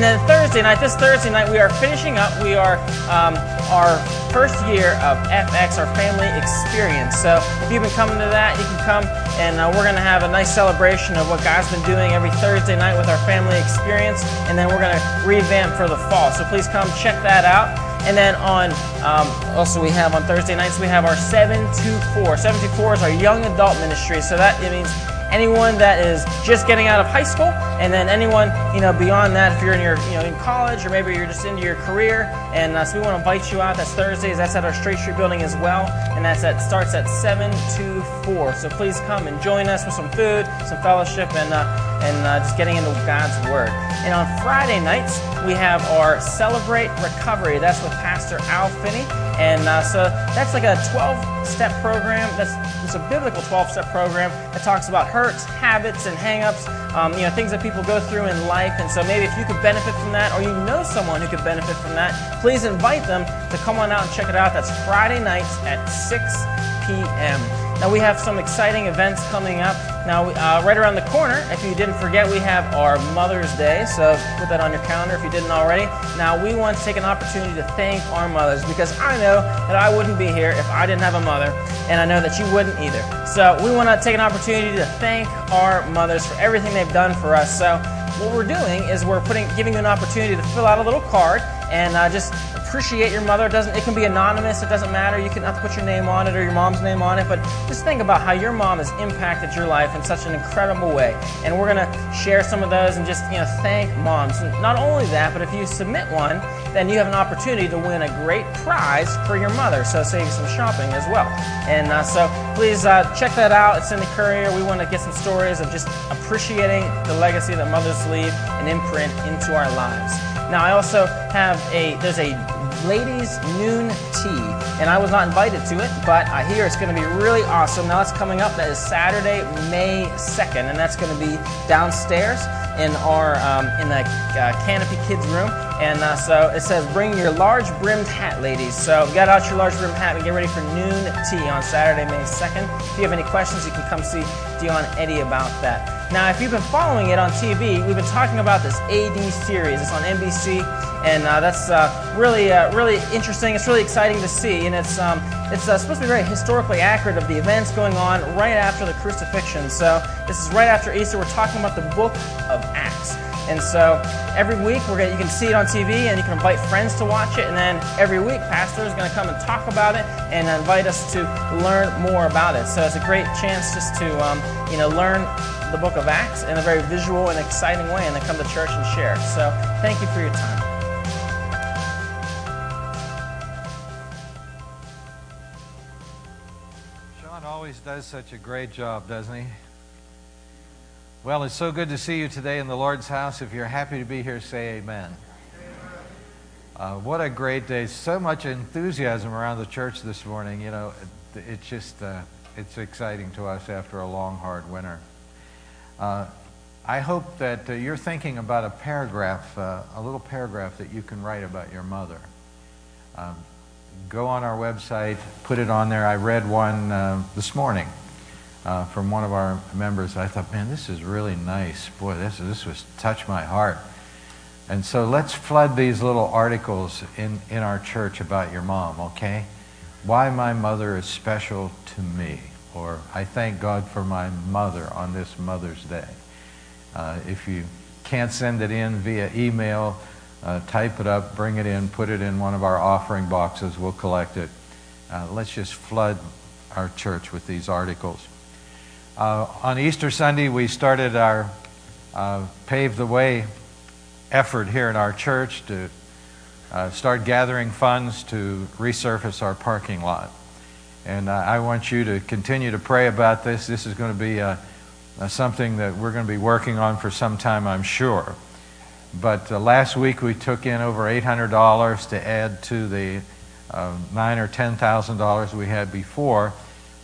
And then Thursday night, this Thursday night, we are finishing up. We are um, our first year of FX, our family experience. So if you've been coming to that, you can come and uh, we're going to have a nice celebration of what God's been doing every Thursday night with our family experience. And then we're going to revamp for the fall. So please come check that out. And then on, um, also we have on Thursday nights, we have our 724. 724 is our young adult ministry. So that it means anyone that is just getting out of high school, and then anyone you know beyond that, if you're in your you know in college or maybe you're just into your career, and uh, so we want to invite you out. That's Thursdays. That's at our Straight Street building as well, and that's at starts at seven to four. So please come and join us with some food, some fellowship, and uh, and uh, just getting into God's Word. And on Friday nights we have our Celebrate Recovery. That's with Pastor Al Finney, and uh, so that's like a 12-step program. That's it's a biblical 12-step program that talks about hurts, habits, and hang-ups, um, you know, things that people go through in life. And so maybe if you could benefit from that, or you know someone who could benefit from that, please invite them to come on out and check it out. That's Friday nights at 6 p.m. Now we have some exciting events coming up. Now, uh, right around the corner, if you didn't forget, we have our Mother's Day. So put that on your calendar if you didn't already. Now we want to take an opportunity to thank our mothers because I know that I wouldn't be here if I didn't have a mother, and I know that you wouldn't either. So we want to take an opportunity to thank our mothers for everything they've done for us. So what we're doing is we're putting, giving you an opportunity to fill out a little card and uh, just appreciate your mother. It doesn't it can be anonymous. It doesn't matter. You can have to put your name on it or your mom's name on it. But just think about how your mom has impacted your life in such an incredible way. And we're gonna share some of those and just you know thank moms. And not only that, but if you submit one, then you have an opportunity to win a great prize for your mother. So save some shopping as well. And uh, so please uh, check that out. It's in the Courier. We want to get some stories of just appreciating the legacy that mothers leave and imprint into our lives. Now I also have a there's a ladies noon tea. And I was not invited to it but I hear it's going to be really awesome. Now that's coming up that is Saturday May 2nd and that's going to be downstairs in our um, in the uh, canopy kids room. And uh, so it says bring your large brimmed hat ladies. So get out your large brimmed hat and get ready for noon tea on Saturday May 2nd if you have any questions you can come see Dion Eddie about that. Now if you've been following it on TV we've been talking about this AD series. It's on NBC and uh, that's uh, really, uh, really interesting. It's really exciting to see, and it's um, it's uh, supposed to be very historically accurate of the events going on right after the crucifixion. So this is right after Easter. We're talking about the book of Acts. And so every week we're gonna, you can see it on TV and you can invite friends to watch it. And then every week, Pastor is going to come and talk about it and invite us to learn more about it. So it's a great chance just to um, you know learn the book of Acts in a very visual and exciting way, and then come to church and share. So thank you for your time. Does such a great job, doesn't he? Well, it's so good to see you today in the Lord's house. If you're happy to be here, say amen. Uh, what a great day. So much enthusiasm around the church this morning. You know, it, it's just, uh, it's exciting to us after a long, hard winter. Uh, I hope that uh, you're thinking about a paragraph, uh, a little paragraph that you can write about your mother. Um, go on our website, put it on there. I read one uh, this morning uh, from one of our members. I thought, man, this is really nice. Boy, this, this was touch my heart. And so let's flood these little articles in, in our church about your mom, okay? Why my mother is special to me, or I thank God for my mother on this Mother's Day. Uh, if you can't send it in via email, uh, type it up, bring it in, put it in one of our offering boxes. We'll collect it. Uh, let's just flood our church with these articles. Uh, on Easter Sunday, we started our uh, Pave the Way effort here in our church to uh, start gathering funds to resurface our parking lot. And uh, I want you to continue to pray about this. This is going to be something that we're going to be working on for some time, I'm sure. But uh, last week we took in over $800 to add to the uh, nine or ten thousand dollars we had before.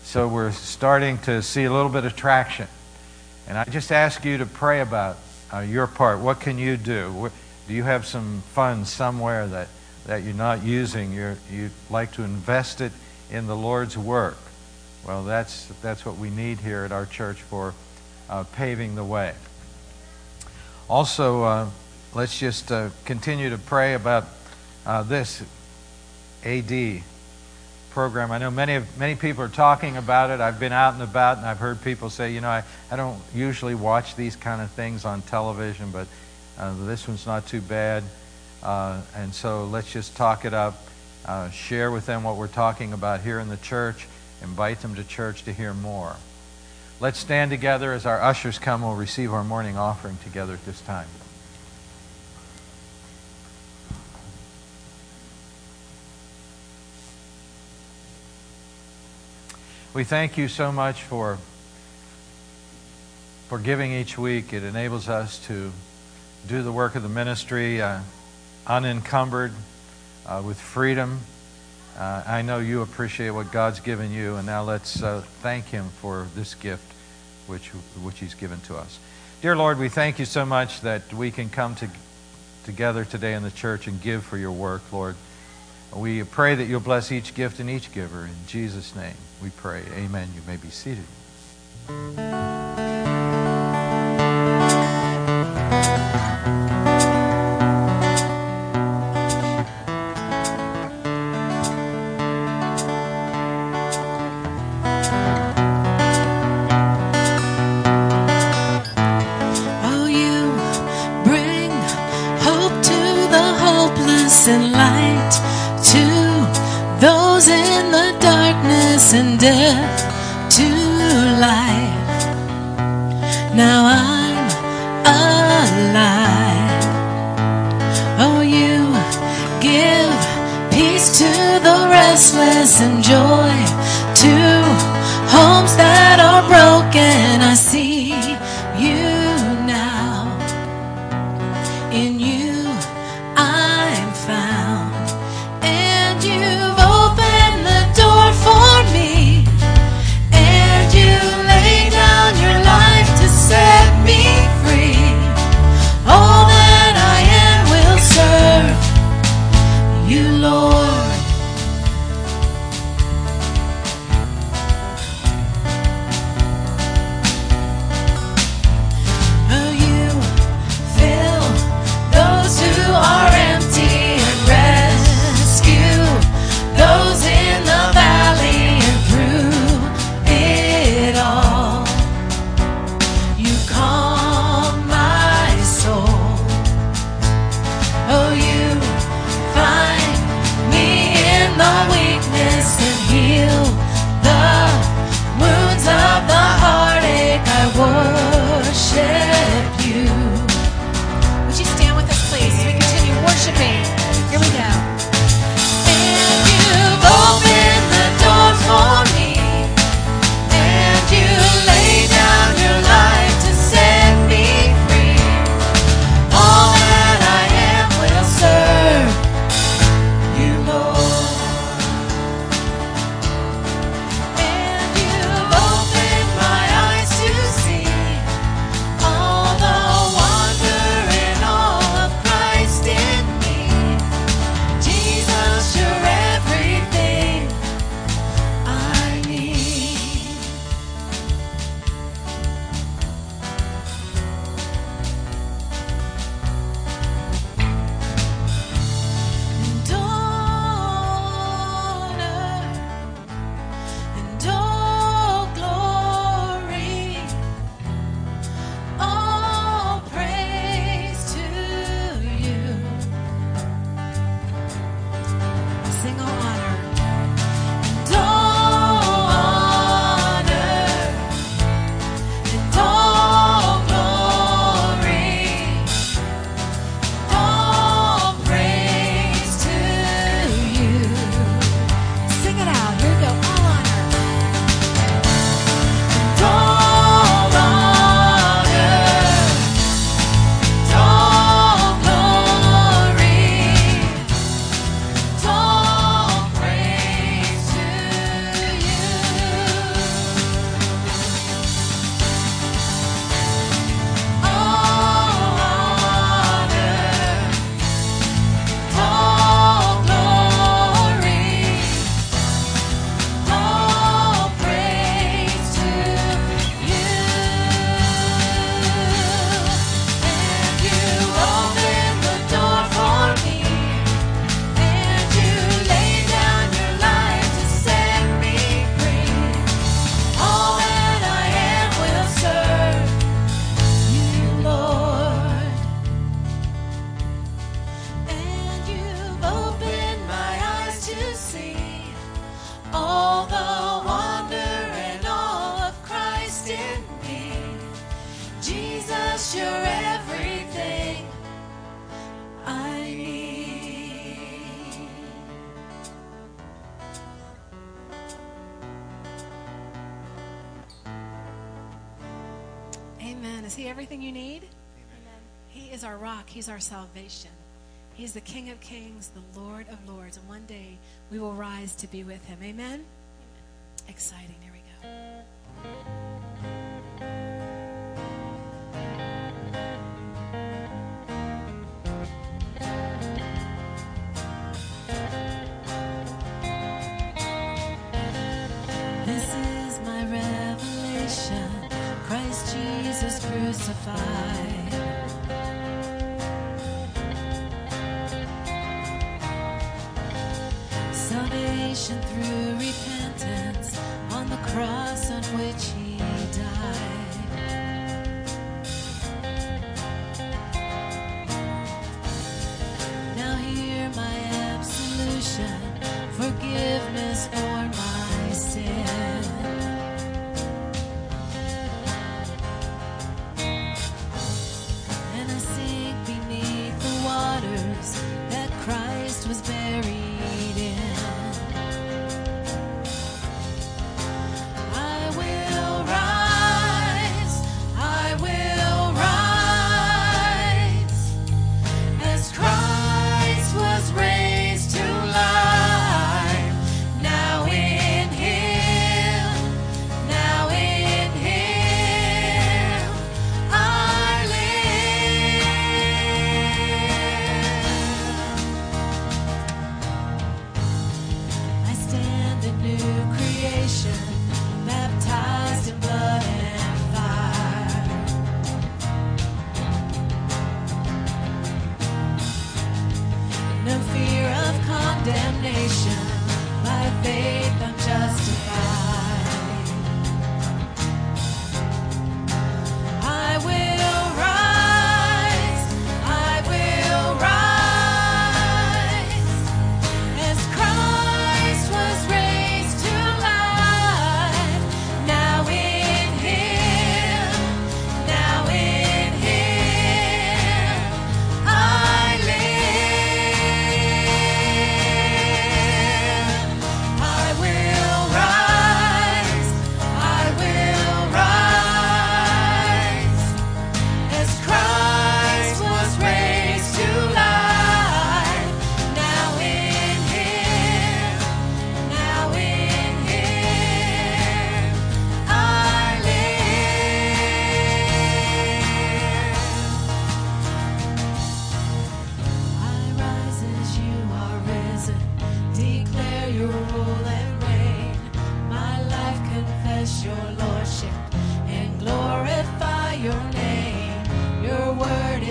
So we're starting to see a little bit of traction. And I just ask you to pray about uh, your part. What can you do? Do you have some funds somewhere that, that you're not using? You're, you'd like to invest it in the Lord's work. Well, that's, that's what we need here at our church for uh, paving the way. Also, uh, let's just uh, continue to pray about uh, this AD program. I know many of, many people are talking about it. I've been out and about, and I've heard people say, you know, I, I don't usually watch these kind of things on television, but uh, this one's not too bad. Uh, and so let's just talk it up, uh, share with them what we're talking about here in the church, invite them to church to hear more. Let's stand together as our ushers come. We'll receive our morning offering together at this time. We thank you so much for, for giving each week. It enables us to do the work of the ministry uh, unencumbered, uh, with freedom. Uh, I know you appreciate what God's given you, and now let's uh, thank Him for this gift which, which He's given to us. Dear Lord, we thank you so much that we can come to, together today in the church and give for your work, Lord. We pray that you'll bless each gift and each giver. In Jesus' name we pray. Amen. You may be seated. He's the King of kings, the Lord of lords, and one day we will rise to be with him. Amen? Amen. Exciting. Here we go.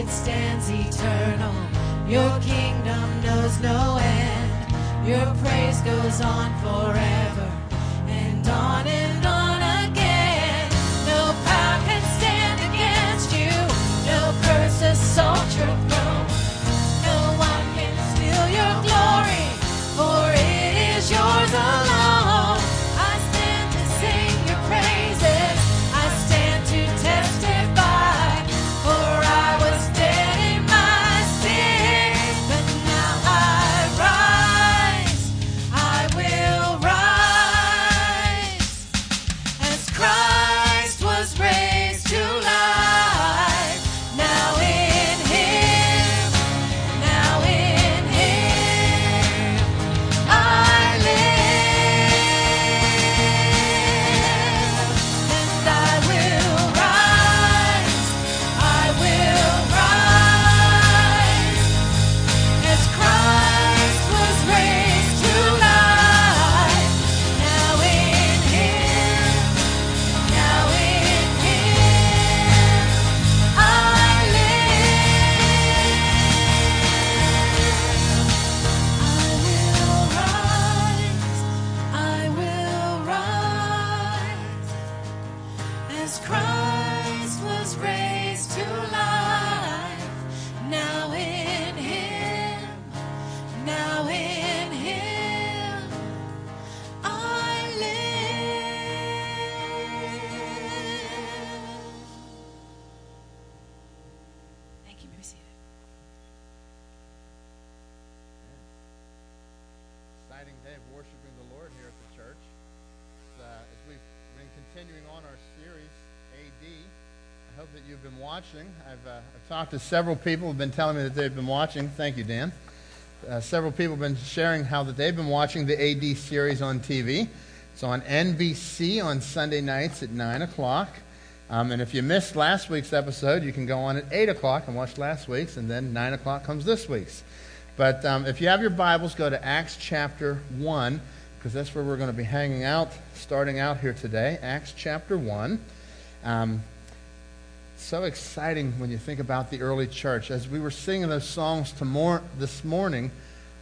It stands eternal. Your kingdom knows no end. Your praise goes on forever and on and on continuing on our series, AD, I hope that you've been watching. I've, uh, I've talked to several people who have been telling me that they've been watching. Thank you, Dan. Uh, several people have been sharing how that they've been watching the AD series on TV. It's on NBC on Sunday nights at 9 o'clock. Um, and if you missed last week's episode, you can go on at 8 o'clock and watch last week's, and then 9 o'clock comes this week's. But um, if you have your Bibles, go to Acts chapter 1, because that's where we're going to be hanging out, starting out here today. Acts chapter 1. Um, so exciting when you think about the early church. As we were singing those songs to mor- this morning,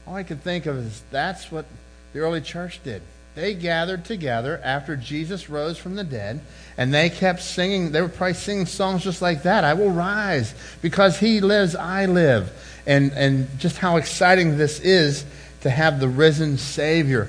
all I could think of is that's what the early church did. They gathered together after Jesus rose from the dead, and they kept singing. They were probably singing songs just like that I will rise. Because he lives, I live. And, and just how exciting this is to have the risen Savior.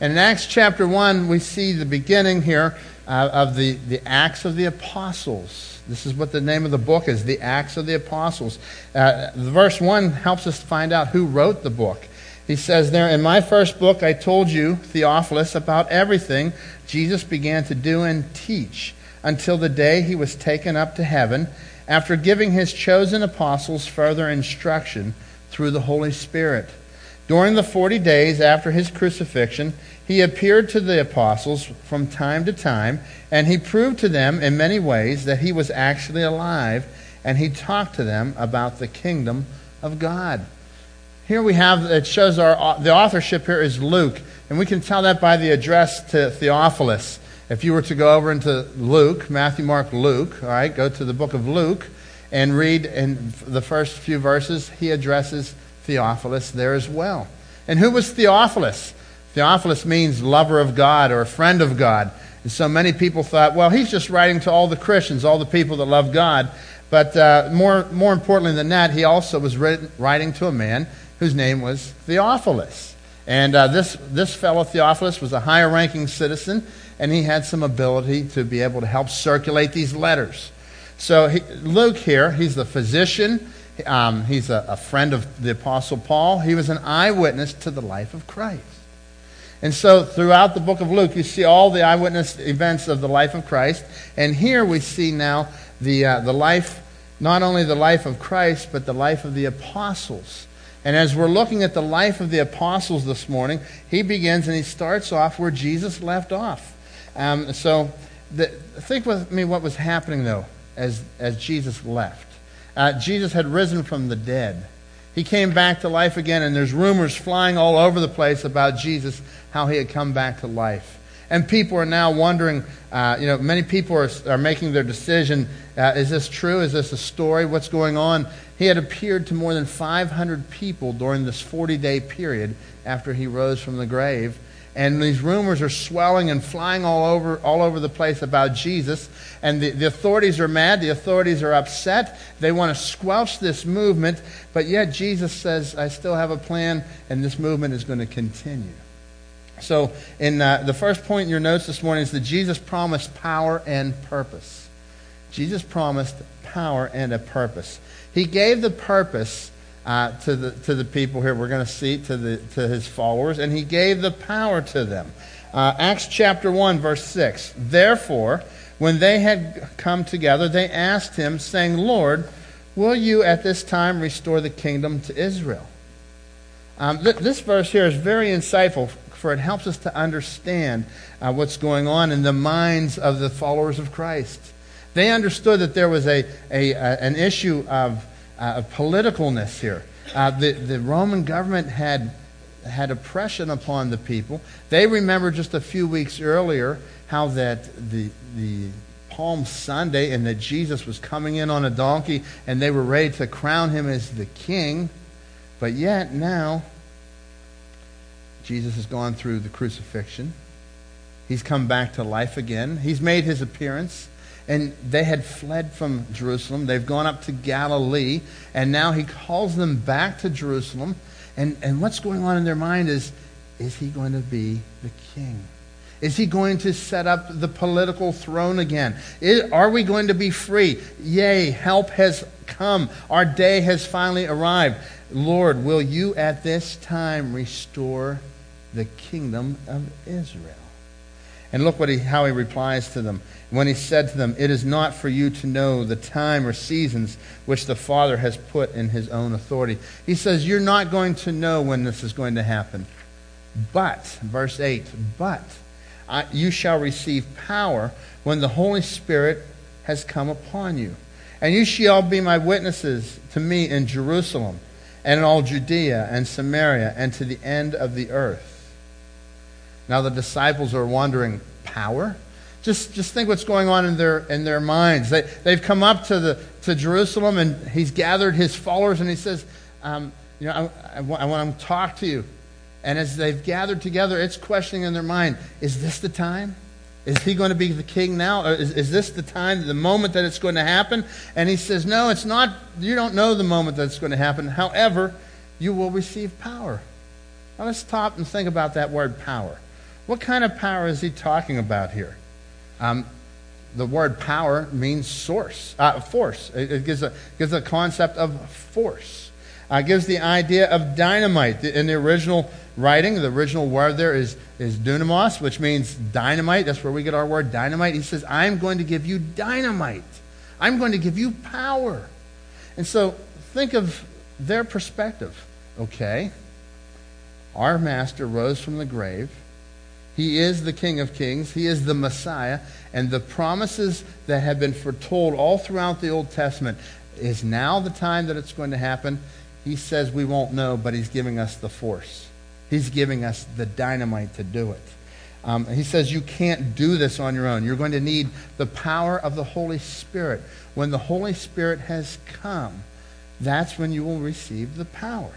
And in Acts chapter 1, we see the beginning here uh, of the, the Acts of the Apostles. This is what the name of the book is, the Acts of the Apostles. Uh, verse 1 helps us to find out who wrote the book. He says there, In my first book, I told you, Theophilus, about everything Jesus began to do and teach until the day he was taken up to heaven, after giving his chosen apostles further instruction through the Holy Spirit. During the forty days after his crucifixion, he appeared to the apostles from time to time, and he proved to them in many ways that he was actually alive, and he talked to them about the kingdom of God. Here we have, it shows our, the authorship here is Luke, and we can tell that by the address to Theophilus. If you were to go over into Luke, Matthew, Mark, Luke, all right, go to the book of Luke and read in the first few verses, he addresses Theophilus there as well. And who was Theophilus? Theophilus means lover of God or friend of God. And so many people thought, well, he's just writing to all the Christians, all the people that love God. But uh, more, more importantly than that, he also was written, writing to a man whose name was Theophilus. And uh, this, this fellow Theophilus was a higher ranking citizen, and he had some ability to be able to help circulate these letters. So he, Luke here, he's the physician. Um, he's a, a friend of the Apostle Paul. He was an eyewitness to the life of Christ. And so throughout the book of Luke, you see all the eyewitness events of the life of Christ. And here we see now the, uh, the life, not only the life of Christ, but the life of the apostles. And as we're looking at the life of the apostles this morning, he begins and he starts off where Jesus left off. Um, so the, think with me what was happening, though, as, as Jesus left. Uh, Jesus had risen from the dead. He came back to life again, and there's rumors flying all over the place about Jesus, how he had come back to life. And people are now wondering, uh, you know, many people are, are making their decision uh, is this true? Is this a story? What's going on? He had appeared to more than 500 people during this 40 day period after he rose from the grave. And these rumors are swelling and flying all over, all over the place about Jesus. And the, the authorities are mad. The authorities are upset. They want to squelch this movement. But yet Jesus says, I still have a plan, and this movement is going to continue. So, in uh, the first point in your notes this morning is that Jesus promised power and purpose. Jesus promised power and a purpose. He gave the purpose uh, to, the, to the people here, we're going to see, to, the, to his followers, and he gave the power to them. Uh, Acts chapter 1, verse 6. Therefore, when they had come together, they asked him, saying, Lord, will you at this time restore the kingdom to Israel? Um, th- this verse here is very insightful, for it helps us to understand uh, what's going on in the minds of the followers of Christ. They understood that there was a, a, a an issue of, uh, of politicalness here. Uh, the, the Roman government had, had oppression upon the people. They remember just a few weeks earlier how that the, the Palm Sunday and that Jesus was coming in on a donkey and they were ready to crown him as the king. But yet now, Jesus has gone through the crucifixion. He's come back to life again. He's made his appearance. And they had fled from Jerusalem. They've gone up to Galilee. And now he calls them back to Jerusalem. And, and what's going on in their mind is is he going to be the king? Is he going to set up the political throne again? Is, are we going to be free? Yea, help has come. Our day has finally arrived. Lord, will you at this time restore the kingdom of Israel? And look what he, how he replies to them. When he said to them, It is not for you to know the time or seasons which the Father has put in his own authority. He says, You're not going to know when this is going to happen. But, verse 8, but you shall receive power when the Holy Spirit has come upon you. And you shall be my witnesses to me in Jerusalem and in all Judea and Samaria and to the end of the earth. Now the disciples are wondering, power? Just, just think what's going on in their, in their minds. They, they've come up to, the, to Jerusalem and he's gathered his followers and he says, um, you know, I, I, I want to talk to you. And as they've gathered together, it's questioning in their mind, is this the time? Is he going to be the king now? Is, is this the time, the moment that it's going to happen? And he says, No, it's not. You don't know the moment that it's going to happen. However, you will receive power. Now let's stop and think about that word power. What kind of power is he talking about here? Um, the word power means source, uh, force. It, it, gives, a, gives a concept of force. Uh, gives the idea of dynamite. In the original writing, the original word there is, is dunamos, which means dynamite. That's where we get our word dynamite. He says, I'm going to give you dynamite. I'm going to give you power. And so think of their perspective. Okay, our master rose from the grave. He is the King of Kings. He is the Messiah. And the promises that have been foretold all throughout the Old Testament is now the time that it's going to happen. He says we won't know, but He's giving us the force. He's giving us the dynamite to do it. Um, he says you can't do this on your own. You're going to need the power of the Holy Spirit. When the Holy Spirit has come, that's when you will receive the power.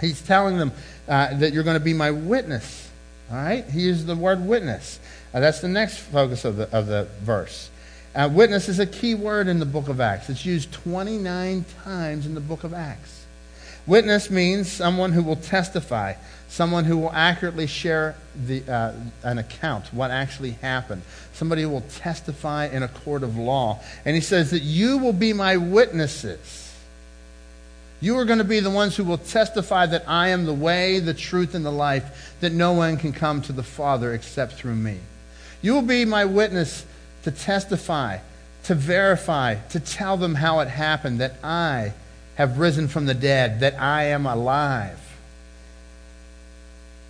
He's telling them uh, that you're going to be my witness. All right? He uses the word witness. Uh, that's the next focus of the, of the verse. Uh, witness is a key word in the book of Acts. It's used 29 times in the book of Acts. Witness means someone who will testify, someone who will accurately share the, uh, an account, what actually happened, somebody who will testify in a court of law. And he says that you will be my witnesses. You are going to be the ones who will testify that I am the way, the truth, and the life, that no one can come to the Father except through me. You will be my witness to testify, to verify, to tell them how it happened, that I have risen from the dead, that I am alive.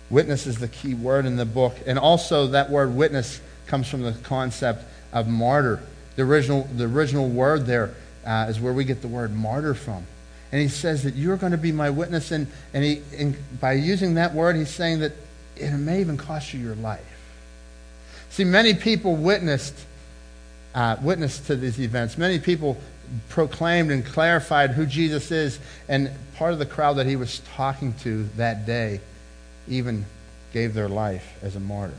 Witness is the key word in the book. And also, that word witness comes from the concept of martyr. The original, the original word there uh, is where we get the word martyr from. And he says that you're going to be my witness. And, and, he, and by using that word, he's saying that it may even cost you your life. See, many people witnessed, uh, witnessed to these events. Many people proclaimed and clarified who Jesus is, and part of the crowd that he was talking to that day even gave their life as a martyr.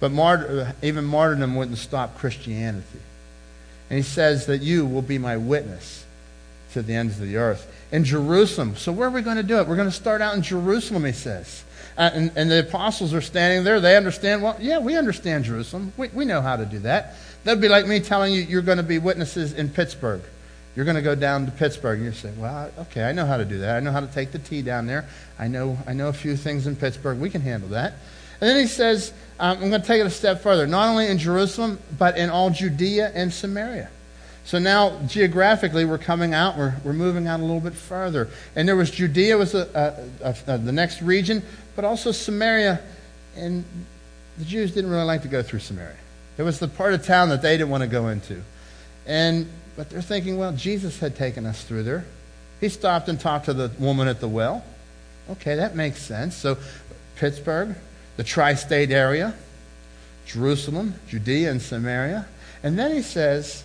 But martyr, uh, even martyrdom wouldn't stop Christianity. And he says that you will be my witness to the ends of the earth. In Jerusalem. So where are we going to do it? We're going to start out in Jerusalem, he says. Uh, and, and the apostles are standing there. They understand, well, yeah, we understand Jerusalem. We, we know how to do that. That'd be like me telling you you're going to be witnesses in Pittsburgh. You're going to go down to Pittsburgh. And you say, well, okay, I know how to do that. I know how to take the tea down there. I know, I know a few things in Pittsburgh. We can handle that. And then he says, um, I'm going to take it a step further. Not only in Jerusalem, but in all Judea and Samaria. So now, geographically, we're coming out. We're, we're moving out a little bit further. And there was Judea was a, a, a, the next region, but also Samaria. And the Jews didn't really like to go through Samaria. It was the part of town that they didn't want to go into. And but they're thinking, well, Jesus had taken us through there. He stopped and talked to the woman at the well. Okay, that makes sense. So Pittsburgh, the tri-state area, Jerusalem, Judea, and Samaria. And then he says,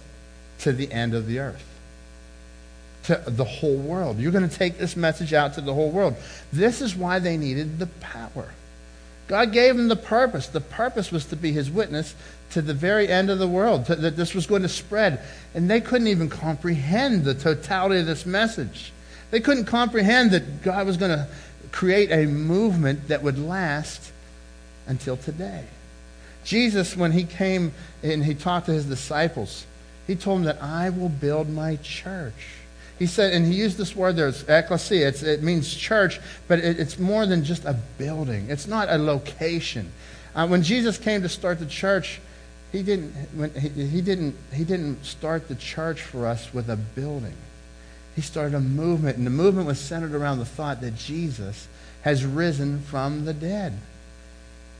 to the end of the earth. To the whole world. You're going to take this message out to the whole world. This is why they needed the power. God gave them the purpose. The purpose was to be his witness to the very end of the world, to, that this was going to spread. And they couldn't even comprehend the totality of this message. They couldn't comprehend that God was going to create a movement that would last until today. Jesus, when he came and he talked to his disciples, he told them that I will build my church. He said, and he used this word there, it's ecclesia. It's, it means church, but it, it's more than just a building. It's not a location. Uh, when Jesus came to start the church, he didn't, when, he, he, didn't, he didn't start the church for us with a building. He started a movement, and the movement was centered around the thought that Jesus has risen from the dead.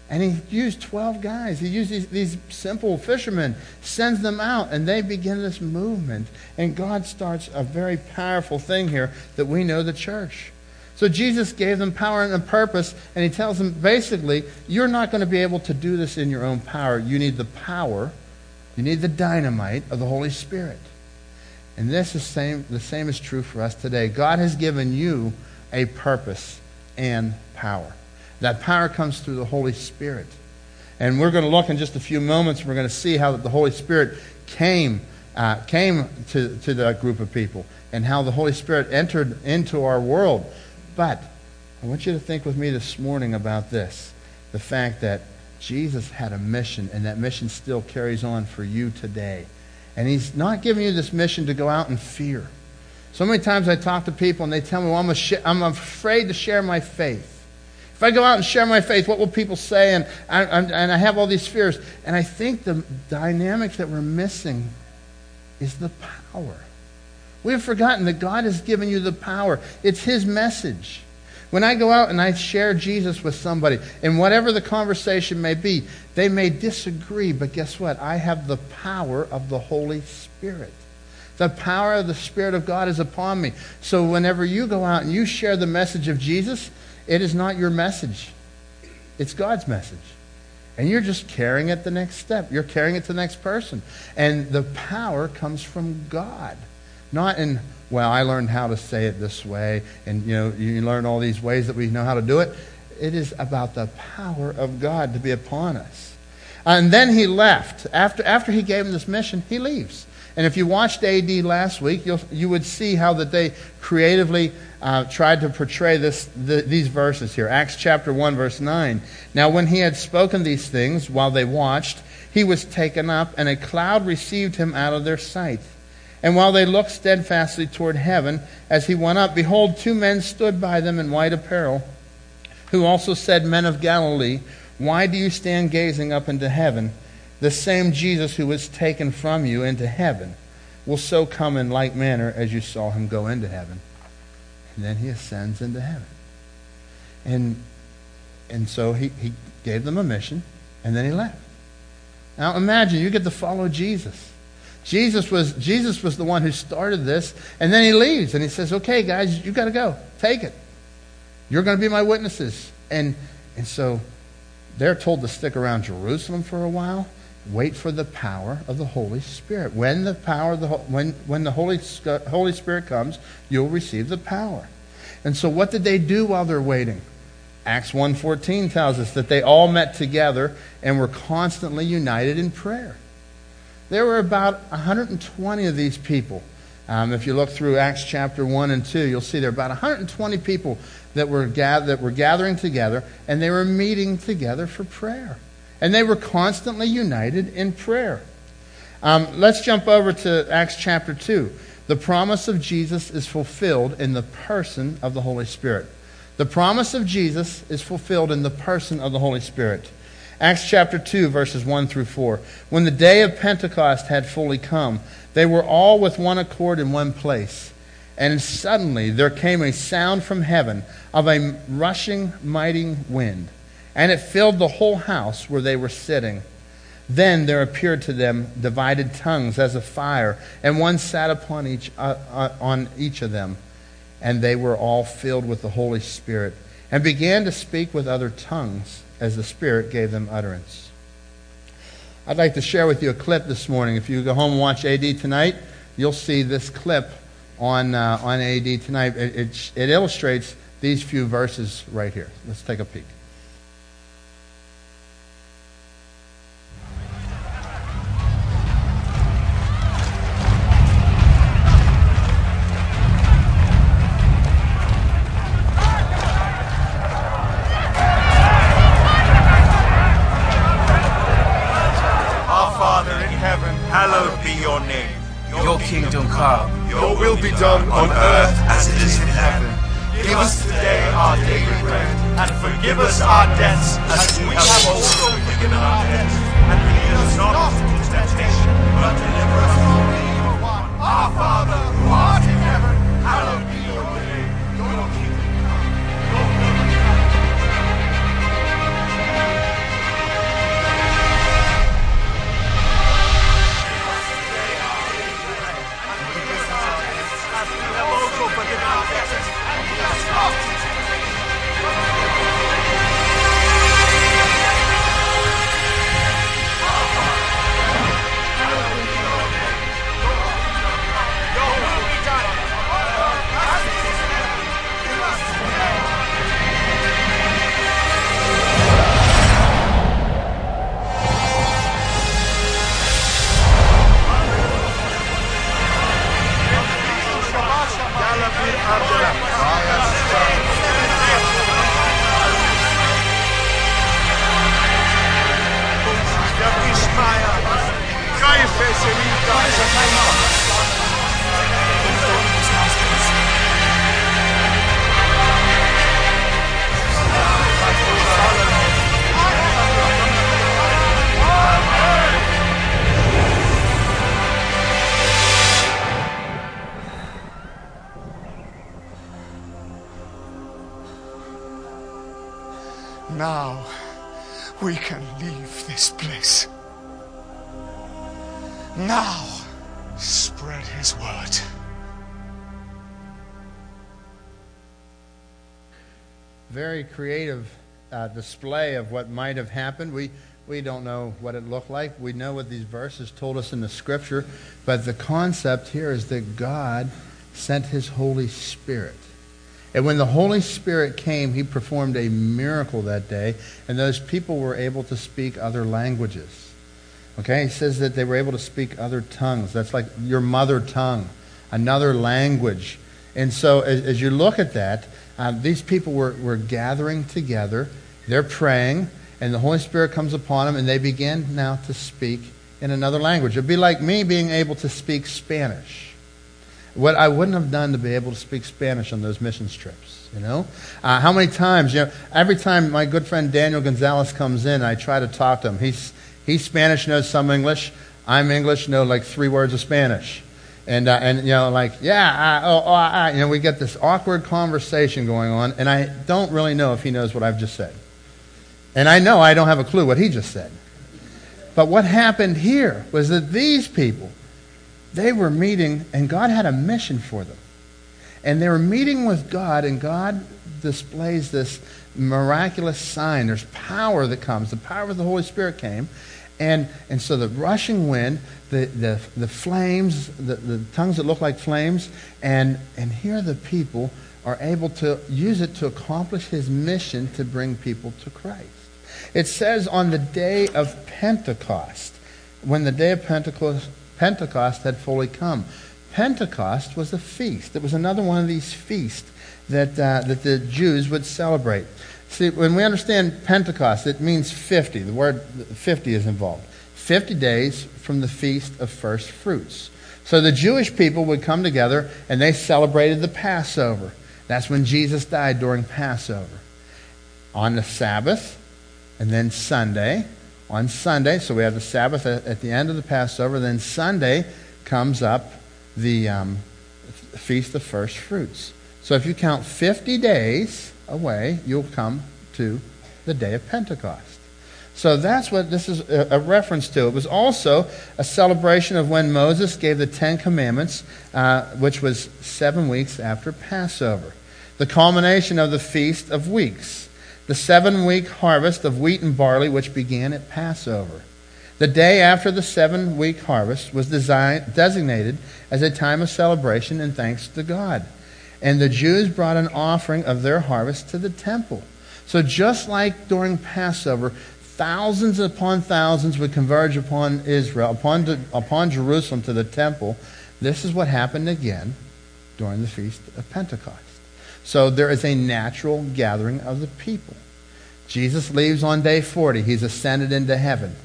And he used 12 guys. He used these, these, simple fishermen, sends them out, and they begin this movement. And God starts a very powerful thing here that we know the church. So Jesus gave them power and a purpose, and he tells them basically, you're not going to be able to do this in your own power. You need the power, you need the dynamite of the Holy Spirit. And this is same, the same is true for us today. God has given you a purpose and power. That power comes through the Holy Spirit. And we're going to look in just a few moments. We're going to see how the Holy Spirit came, uh, came to, to that group of people and how the Holy Spirit entered into our world. But I want you to think with me this morning about this the fact that Jesus had a mission, and that mission still carries on for you today. And He's not giving you this mission to go out in fear. So many times I talk to people and they tell me, well, I'm, sh- I'm afraid to share my faith. If I go out and share my faith, what will people say? And I, and I have all these fears. And I think the dynamic that we're missing is the power. We have forgotten that God has given you the power. It's His message. When I go out and I share Jesus with somebody, and whatever the conversation may be, they may disagree, but guess what? I have the power of the Holy Spirit. The power of the Spirit of God is upon me. So whenever you go out and you share the message of Jesus, it is not your message, it's God's message. And you're just carrying it the next step. You're carrying it to the next person. And the power comes from God. Not in, well, I learned how to say it this way, and you know, you learn all these ways that we know how to do it. It is about the power of God to be upon us. And then he left. After, after he gave him this mission, he leaves. And if you watched AD last week, you would see how that they creatively uh, tried to portray this, the, these verses here. Acts chapter 1, verse 9. Now, when he had spoken these things while they watched, he was taken up, and a cloud received him out of their sight. And while they looked steadfastly toward heaven, as he went up, behold, two men stood by them in white apparel, who also said, Men of Galilee, why do you stand gazing up into heaven? The same Jesus who was taken from you into heaven will so come in like manner as you saw him go into heaven. And then he ascends into heaven. And, and so he, he gave them a mission, and then he left. Now imagine you get to follow Jesus. Jesus was, Jesus was the one who started this, and then he leaves and he says, Okay, guys, you got to go. Take it. You're going to be my witnesses. And, and so they're told to stick around Jerusalem for a while, wait for the power of the Holy Spirit. When the power of the when when the Holy Holy Spirit comes, you'll receive the power. And so what did they do while they're waiting? Acts 1:14 tells us that they all met together and were constantly united in prayer. There were about 120 of these people. Um, if you look through Acts chapter 1 and 2, you'll see there are about 120 people that were, gath- that were gathering together, and they were meeting together for prayer. And they were constantly united in prayer. Um, let's jump over to Acts chapter 2. The promise of Jesus is fulfilled in the person of the Holy Spirit. The promise of Jesus is fulfilled in the person of the Holy Spirit. Acts chapter 2, verses 1 through 4. When the day of Pentecost had fully come, they were all with one accord in one place. And suddenly there came a sound from heaven of a rushing, mighty wind, and it filled the whole house where they were sitting. Then there appeared to them divided tongues as a fire, and one sat upon each, uh, uh, on each of them. And they were all filled with the Holy Spirit, and began to speak with other tongues as the Spirit gave them utterance. I'd like to share with you a clip this morning. If you go home and watch AD tonight, you'll see this clip on, uh, on AD tonight. It, it, it illustrates these few verses right here. Let's take a peek. Debtors, Now we can leave this place. Now Very creative uh, display of what might have happened. We, we don't know what it looked like. We know what these verses told us in the scripture. But the concept here is that God sent his Holy Spirit. And when the Holy Spirit came, he performed a miracle that day, and those people were able to speak other languages. Okay? He says that they were able to speak other tongues. That's like your mother tongue, another language. And so as, as you look at that, uh, these people were, were gathering together, they're praying, and the Holy Spirit comes upon them, and they begin now to speak in another language. It'd be like me being able to speak Spanish what I wouldn't have done to be able to speak Spanish on those missions trips. You know, uh, how many times? You know, every time my good friend Daniel Gonzalez comes in, I try to talk to him. He's he's Spanish, knows some English. I'm English, know like three words of Spanish, and uh, and you know, like yeah, I, oh, oh, I, you know, we get this awkward conversation going on, and I don't really know if he knows what I've just said, and I know I don't have a clue what he just said. But what happened here was that these people they were meeting, and God had a mission for them. And they were meeting with God, and God displays this, miraculous sign. There's power that comes. The power of the Holy Spirit came. And, and so the rushing wind, the, the, the flames, the, the tongues that look like flames, and, and here the people are able to use it to accomplish his mission to bring people to Christ. It says on the day of Pentecost, when the day of Pentecost, Pentecost had fully come. Pentecost was a feast. It was another one of these feasts that, uh, that the Jews would celebrate. See, when we understand Pentecost, it means 50. The word 50 is involved. 50 days from the feast of first fruits. So the Jewish people would come together and they celebrated the Passover. That's when Jesus died during Passover. On the Sabbath, and then Sunday. On Sunday, so we have the Sabbath at, the end of the Passover. Then Sunday comes up the um, Feast of First Fruits. So if you count 50 days away, you'll come to the day of Pentecost. So that's what this is a, reference to. It was also a celebration of when Moses gave the Ten Commandments, uh, which was seven weeks after Passover. The culmination of the Feast of Weeks the seven week harvest of wheat and barley, which began at Passover. The day after the seven week harvest was design, designated as a time of celebration and thanks to God. And the Jews brought an offering of their harvest to the temple. So, just like during Passover, thousands upon thousands would converge upon Israel, upon, upon Jerusalem to the temple. This is what happened again during the Feast of Pentecost. So there is a natural gathering of the people. Jesus leaves on day 40. He's ascended into heaven.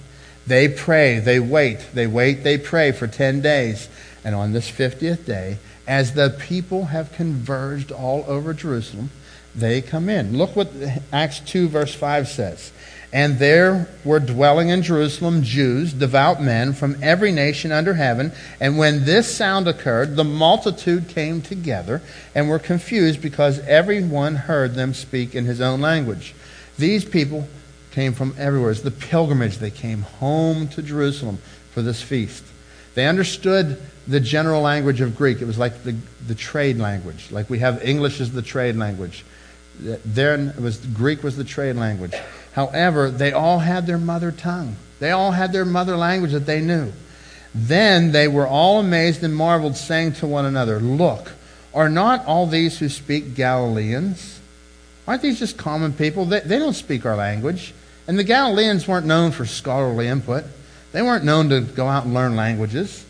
They pray, they wait, they wait, they pray for 10 days. And on this 50th day, as the people have converged all over Jerusalem, they come in. Look what Acts 2, verse 5 says. And there were dwelling in Jerusalem Jews, devout men from every nation under heaven. And when this sound occurred, the multitude came together and were confused because everyone heard them speak in his own language. These people came from everywhere. It's the pilgrimage. They came home to Jerusalem for this feast. They understood the general language of Greek. It was like the, the trade language. Like we have English as the trade language. Then it was Greek was the trade language. However, they all had their mother tongue. They all had their mother language that they knew. Then they were all amazed and marveled, saying to one another, Look, are not all these who speak Galileans? Aren't these just common people? They, they don't speak our language. And the Galileans weren't known for scholarly input, they weren't known to go out and learn languages.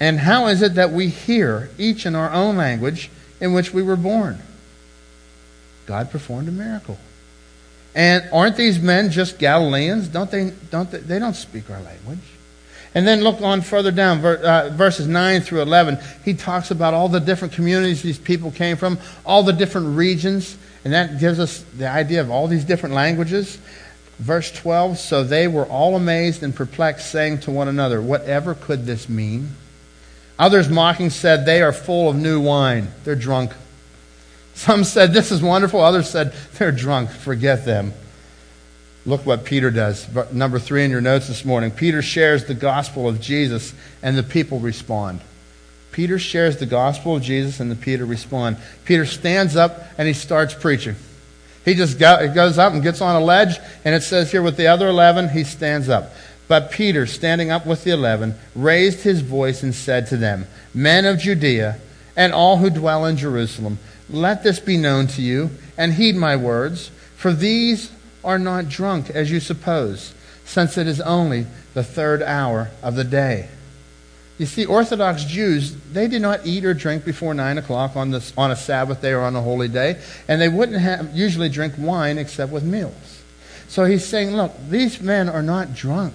And how is it that we hear, each in our own language, in which we were born? God performed a miracle. And aren't these men just Galileans? Don't they? Don't they, they don't speak our language? And then look on further down, uh, verses 9 through 11. He talks about all the different communities these people came from, all the different regions, and that gives us the idea of all these different languages. Verse 12 So they were all amazed and perplexed, saying to one another, Whatever could this mean? Others mocking said, They are full of new wine. They're drunk. Some said, This is wonderful. Others said, They're drunk. Forget them. Look what Peter does. Number three in your notes this morning. Peter shares the gospel of Jesus, and the people respond. Peter shares the gospel of Jesus, and the Peter respond. Peter stands up and he starts preaching. He just goes up and gets on a ledge, and it says here with the other 11, he stands up. But Peter, standing up with the eleven, raised his voice and said to them, Men of Judea, and all who dwell in Jerusalem, let this be known to you, and heed my words, for these are not drunk as you suppose, since it is only the third hour of the day. You see, Orthodox Jews, they did not eat or drink before 9 o'clock on, this, on a Sabbath day or on a holy day, and they wouldn't have, usually drink wine except with meals. So he's saying, look, these men are not drunk.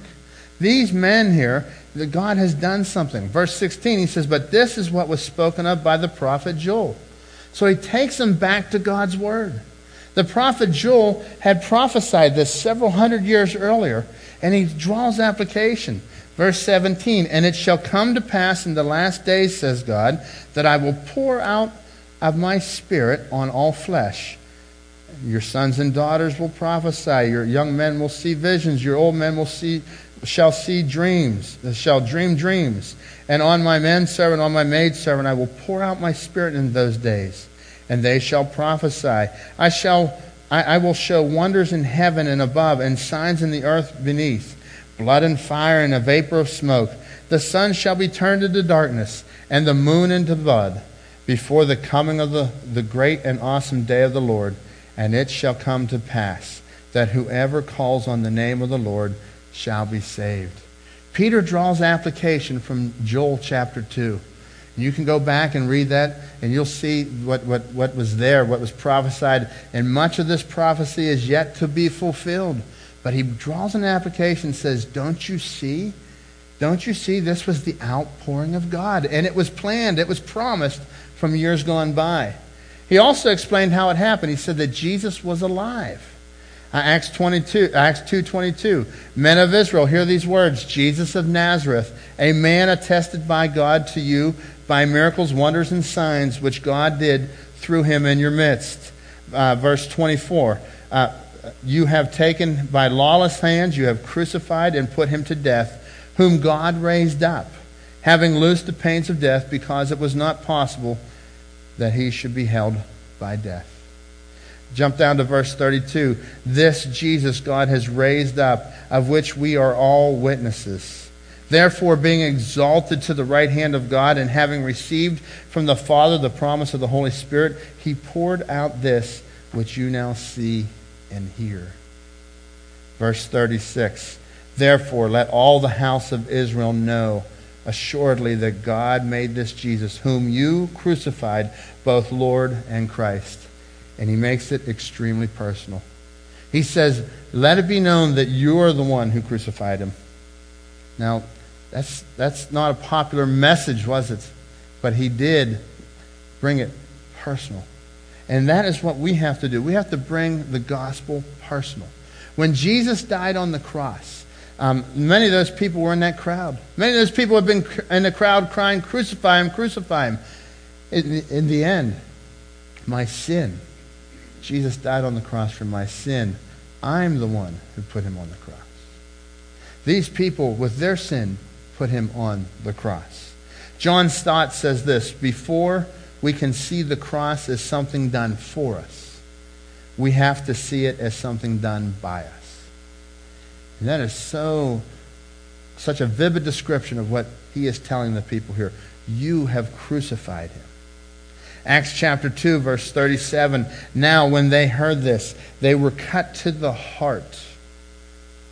These men here, that God has done something. Verse 16, he says, But this is what was spoken of by the prophet Joel. So he takes them back to God's word. The prophet Joel had prophesied this several hundred years earlier, and he draws application. Verse 17, And it shall come to pass in the last days, says God, that I will pour out of my spirit on all flesh. Your sons and daughters will prophesy. Your young men will see visions. Your old men will see, shall see dreams, shall dream dreams. And on my men servant, on my maid servant, I will pour out my spirit in those days, and they shall prophesy. I shall I, I will show wonders in heaven and above, and signs in the earth beneath blood and fire and a vapor of smoke. The sun shall be turned into darkness, and the moon into blood, before the coming of the, the great and awesome day of the Lord. And it shall come to pass that whoever calls on the name of the Lord shall be saved. Peter draws application from Joel chapter 2. You can go back and read that, and you'll see what, what, what was there, what was prophesied. And much of this prophecy is yet to be fulfilled. But he draws an application and says, Don't you see? Don't you see? This was the outpouring of God. And it was planned, it was promised from years gone by. He also explained how it happened. He said that Jesus was alive. Uh, Acts 22, Acts 2:22. Men of Israel, hear these words: Jesus of Nazareth, a man attested by God to you by miracles, wonders, and signs which God did through him in your midst. Uh, verse 24. Uh, you have taken by lawless hands, you have crucified and put him to death, whom God raised up, having loosed the pains of death, because it was not possible that he should be held by death. Jump down to verse 32. This Jesus God has raised up, of which we are all witnesses. Therefore, being exalted to the right hand of God, and having received from the Father the promise of the Holy Spirit, he poured out this which you now see and hear. Verse 36 Therefore, let all the house of Israel know assuredly that God made this Jesus, whom you crucified, both Lord and Christ and he makes it extremely personal. He says, Let it be known that you're the one who crucified him. Now, that's, that's not a popular message, was it? But he did bring it personal. And that is what we have to do. We have to bring the gospel personal. When Jesus died on the cross, um, many of those people were in that crowd. Many of those people have been in the crowd crying, Crucify him, crucify him. In, in the end, my sin Jesus died on the cross for my sin. I'm the one who put him on the cross. These people, with their sin, put him on the cross. John Stott says this Before we can see the cross as something done for us, we have to see it as something done by us. And that is so, such a vivid description of what he is telling the people here. You have crucified him. Acts chapter 2, verse 37. Now, when they heard this, they were cut to the heart.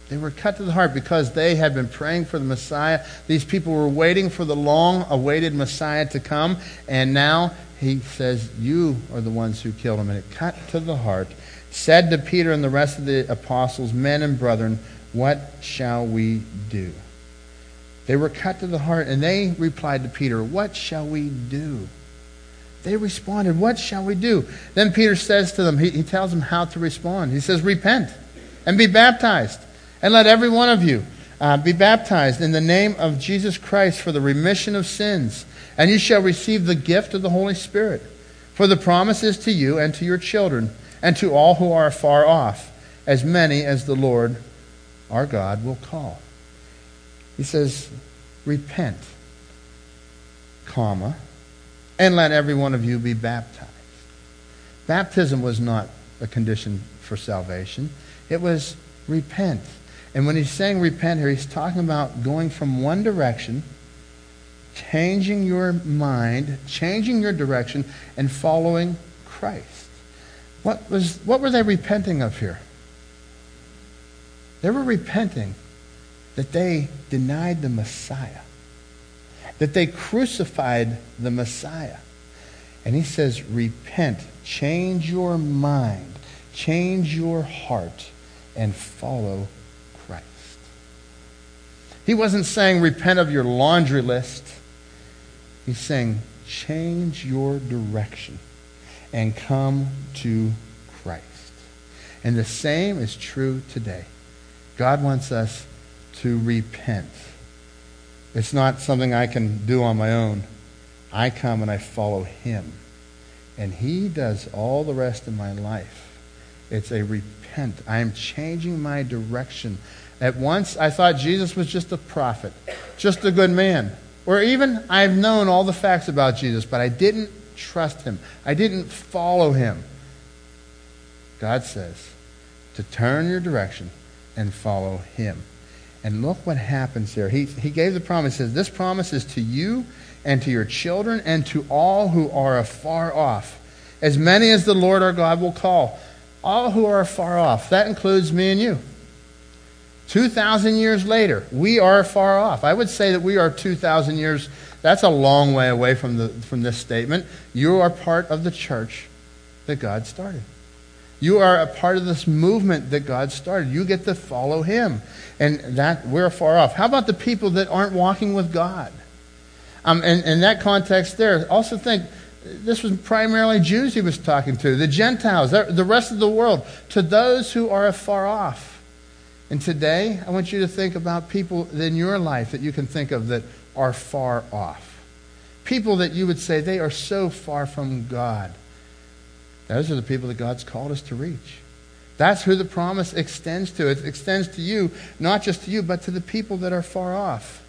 They were cut to the heart because they had been praying for the Messiah. These people were waiting for the long awaited Messiah to come. And now he says, You are the ones who killed him. And it cut to the heart. Said to Peter and the rest of the apostles, Men and brethren, what shall we do? They were cut to the heart. And they replied to Peter, What shall we do? They responded, What shall we do? Then Peter says to them, he, he, tells them how to respond. He says, Repent and be baptized, and let every one of you uh, be baptized in the name of Jesus Christ for the remission of sins, and you shall receive the gift of the Holy Spirit. For the promise is to you and to your children, and to all who are far off, as many as the Lord our God will call. He says, Repent, comma and let every one of you be baptized. Baptism was not a condition for salvation, it was repent. And when he's saying repent here, he's talking about going from one direction, changing your mind, changing your direction, and following Christ. What, was, what were they repenting of here? They were repenting that they denied the Messiah that they crucified the Messiah. And he says, Repent, change your mind, change your heart, and follow Christ. He wasn't saying, Repent of your laundry list. He's saying, Change your direction and come to Christ. And the same is true today. God wants us to repent it's not something I can do on my own. I come and I follow him. And he does all the rest of my life. It's a repent. I am changing my direction. At once, I thought Jesus was just a prophet, just a good man. Or even I've known all the facts about Jesus, but I didn't trust him. I didn't follow him. God says, to turn your direction and follow Him. And look what happens here. He, he gave the promise. He says, This promise is to you and to your children and to all who are afar off, as many as the Lord our God will call. All who are afar off. That includes me and you. 2,000 years later, we are far off. I would say that we are 2,000 years. That's a long way away from, the, from this statement. You are part of the church that God started. You are a part of this movement that God started. You get to follow Him. And that we're far off. How about the people that aren't walking with God? Um, and in that context, there, also think this was primarily Jews he was talking to, the Gentiles, the rest of the world, to those who are afar off. And today, I want you to think about people in your life that you can think of that are far off. People that you would say they are so far from God. Those are the people that God's called us to reach. That's who the promise extends to. It extends to you, not just to you, but to the people that are far off.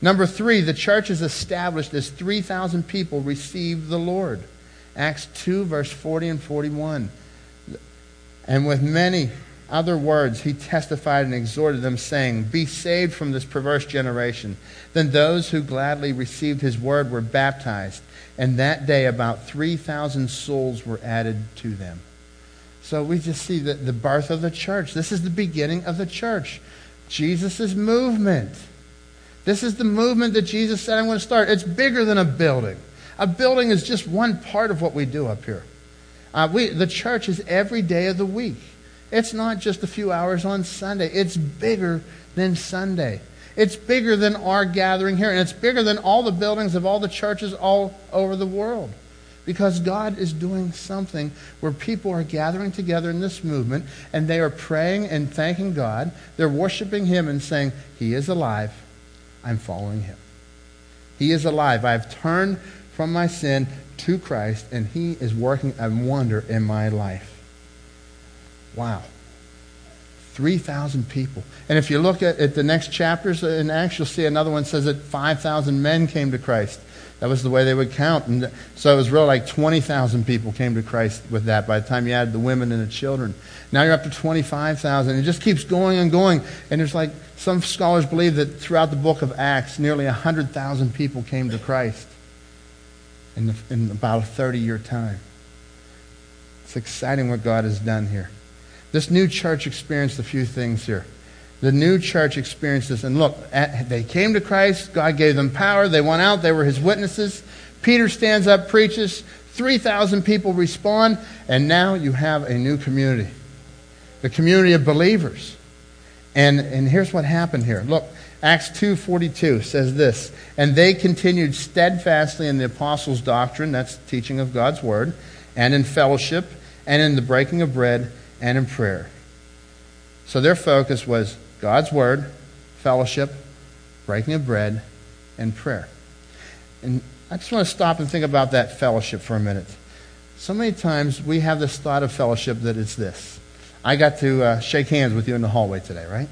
Number three, the church is established as 3,000 people receive the Lord. Acts 2, verse 40 and 41. And with many other words, he testified and exhorted them, saying, Be saved from this perverse generation. Then those who gladly received his word were baptized, and that day about 3,000 souls were added to them. So we just see the, the birth of the church. This is the beginning of the church. Jesus' movement. This is the movement that Jesus said, I'm going to start. It's bigger than a building. A building is just one part of what we do up here. Uh, we, the church is every day of the week. It's not just a few hours on Sunday. It's bigger than Sunday. It's bigger than our gathering here, and it's bigger than all the buildings of all the churches all over the world. Because God is doing something where people are gathering together in this movement and they are praying and thanking God. They're worshiping Him and saying, He is alive. I'm following Him. He is alive. I've turned from my sin to Christ, and He is working a wonder in my life. Wow. 3,000 people. And if you look at, at the next chapters uh, in Acts, you'll see another one says that 5,000 men came to Christ. That was the way they would count. And so it was really like 20,000 people came to Christ with that by the time you add the women and the children. Now you're up to 25,000. It just keeps going and going. And there's like, some scholars believe that throughout the book of Acts, nearly 100,000 people came to Christ in, the, in about a 30 year time. It's exciting what God has done here. This new church experienced a few things here. The new church experienced this. And look, at, they came to Christ. God gave them power. They went out. They were his witnesses. Peter stands up, preaches. 3,000 people respond. And now you have a new community the community of believers. And, and here's what happened here. Look, Acts 2.42 says this, And they continued steadfastly in the apostles' doctrine, that's teaching of God's word, and in fellowship, and in the breaking of bread, and in prayer. So their focus was God's Word, fellowship, breaking of bread, and prayer. And I just want to stop and think about that fellowship for a minute. So many times we have this thought of fellowship that it's this. I got to uh, shake hands with you in the hallway today, right?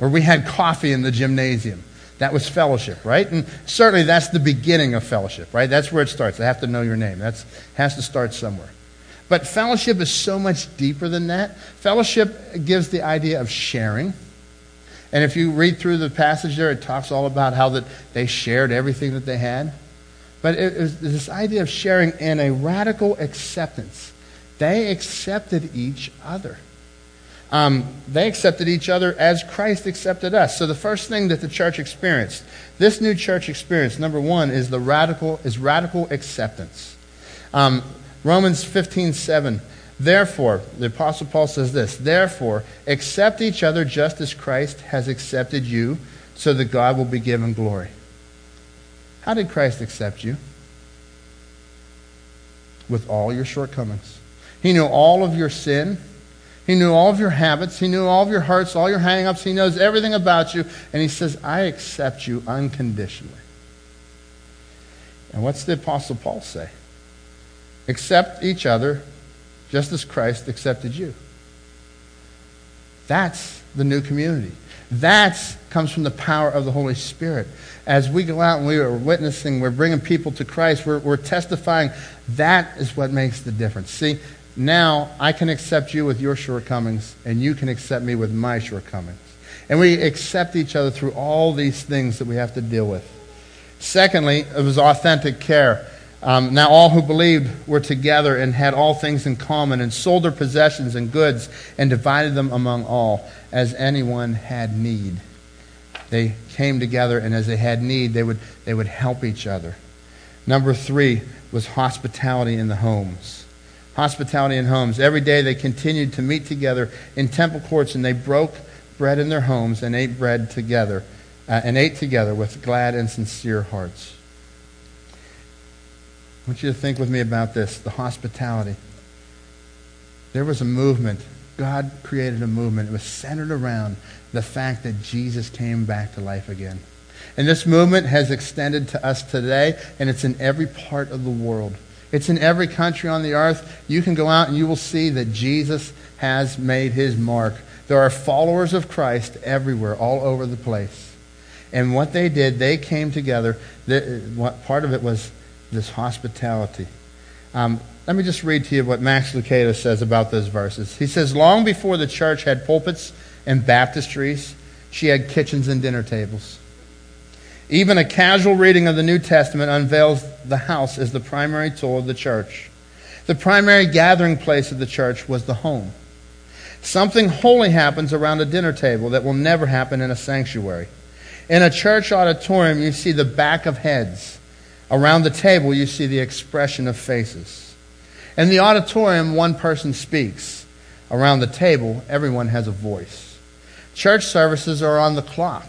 Or we had coffee in the gymnasium. That was fellowship, right? And certainly that's the beginning of fellowship, right? That's where it starts. I have to know your name. That has to start somewhere. But fellowship is so much deeper than that. Fellowship gives the idea of sharing. And if you read through the passage there, it talks all about how that they shared everything that they had. But it is this idea of sharing in a radical acceptance. They accepted each other. Um, they accepted each other as Christ accepted us. So the first thing that the church experienced, this new church experience, number one, is the radical is radical acceptance. Um, Romans 15, 7. Therefore, the Apostle Paul says this Therefore, accept each other just as Christ has accepted you, so that God will be given glory. How did Christ accept you? With all your shortcomings. He knew all of your sin. He knew all of your habits. He knew all of your hurts, all your hang ups. He knows everything about you. And he says, I accept you unconditionally. And what's the Apostle Paul say? Accept each other just as Christ accepted you. That's the new community. That comes from the power of the Holy Spirit. As we go out and we are witnessing, we're bringing people to Christ, we're, we're testifying. That is what makes the difference. See, now I can accept you with your shortcomings, and you can accept me with my shortcomings. And we accept each other through all these things that we have to deal with. Secondly, it was authentic care. Um, now, all who believed were together and had all things in common, and sold their possessions and goods, and divided them among all, as anyone had need. They came together, and as they had need, they would, they would help each other. Number three was hospitality in the homes. Hospitality in homes. Every day they continued to meet together in temple courts, and they broke bread in their homes and ate bread together, uh, and ate together with glad and sincere hearts. I want you to think with me about this the hospitality. There was a movement. God created a movement. It was centered around the fact that Jesus came back to life again. And this movement has extended to us today, and it's in every part of the world. It's in every country on the earth. You can go out and you will see that Jesus has made his mark. There are followers of Christ everywhere, all over the place. And what they did, they came together. Part of it was this hospitality. Um, let me just read to you what Max Lucado says about those verses. He says, Long before the church had pulpits and baptistries, she had kitchens and dinner tables. Even a casual reading of the New Testament unveils the house as the primary tool of the church. The primary gathering place of the church was the home. Something holy happens around a dinner table that will never happen in a sanctuary. In a church auditorium, you see the back of heads. Around the table, you see the expression of faces. In the auditorium, one person speaks. Around the table, everyone has a voice. Church services are on the clock.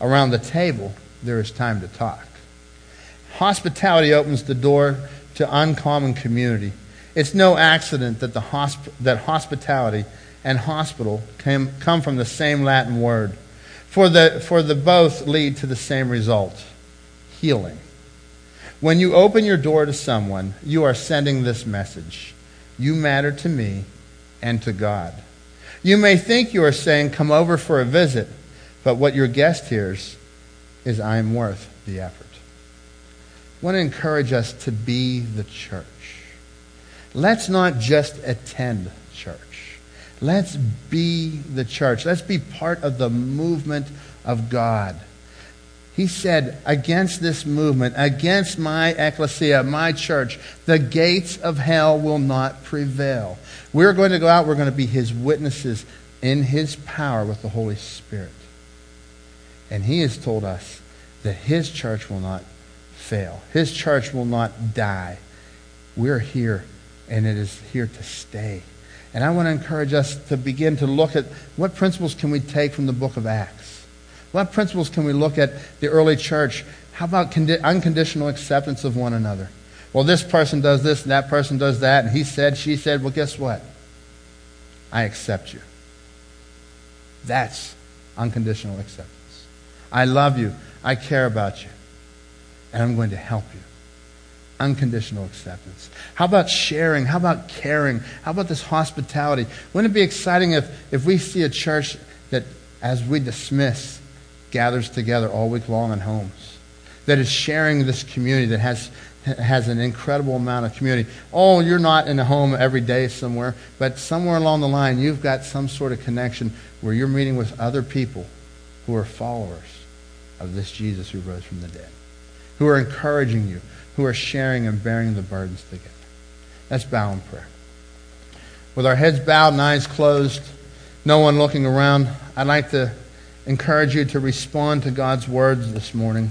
Around the table, there is time to talk. Hospitality opens the door to uncommon community. It's no accident that, the hosp- that hospitality and hospital came, come from the same Latin word, for the, for the both lead to the same result healing. When you open your door to someone, you are sending this message You matter to me and to God. You may think you are saying, Come over for a visit, but what your guest hears is, I am worth the effort. I want to encourage us to be the church. Let's not just attend church. Let's be the church. Let's be part of the movement of God. He said, against this movement, against my ecclesia, my church, the gates of hell will not prevail. We're going to go out, we're going to be his witnesses in his power with the Holy Spirit. And he has told us that his church will not fail, his church will not die. We're here, and it is here to stay. And I want to encourage us to begin to look at what principles can we take from the book of Acts? What principles can we look at the early church? How about condi- unconditional acceptance of one another? Well, this person does this, and that person does that, and he said, she said, well, guess what? I accept you. That's unconditional acceptance. I love you. I care about you. And I'm going to help you. Unconditional acceptance. How about sharing? How about caring? How about this hospitality? Wouldn't it be exciting if, if we see a church that, as we dismiss, gathers together all week long in homes? That is sharing this community that has has an incredible amount of community. Oh, you're not in a home every day somewhere, but somewhere along the line, you've got some sort of connection where you're meeting with other people who are followers of this Jesus who rose from the dead, who are encouraging you, who are sharing and bearing the burdens together. Let's bow in prayer. With our heads bowed and eyes closed, no one looking around, I'd like to encourage you to respond to God's words this morning.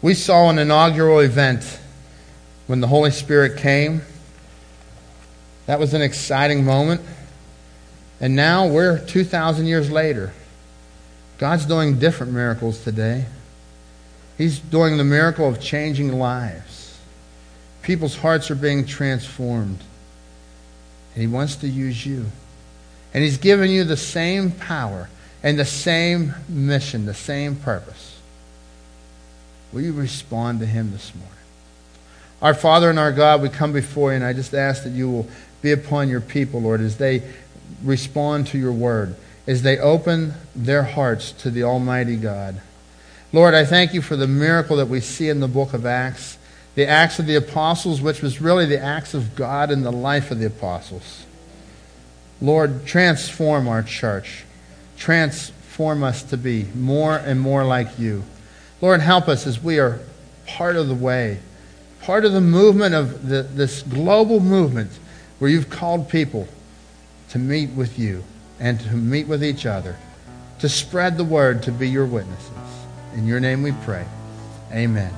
We saw an inaugural event when the Holy Spirit came. That was an exciting moment. And now we're 2,000 years later. God's doing different miracles today. He's doing the miracle of changing lives. People's hearts are being transformed. And He wants to use you. And He's given you the same power and the same mission, the same purpose. Will you respond to Him this morning? Our Father and our God, we come before you, and I just ask that you will be upon your people, Lord, as they respond to your word, as they open their hearts to the Almighty God. Lord, I thank you for the miracle that we see in the book of Acts, the Acts of the Apostles, which was really the acts of God in the life of the apostles. Lord, transform our church. Transform us to be more and more like you. Lord, help us as we are part of the way, part of the movement of the, this global movement where you've called people to meet with you and to meet with each other, to spread the word, to be your witnesses. In your name we pray. Amen.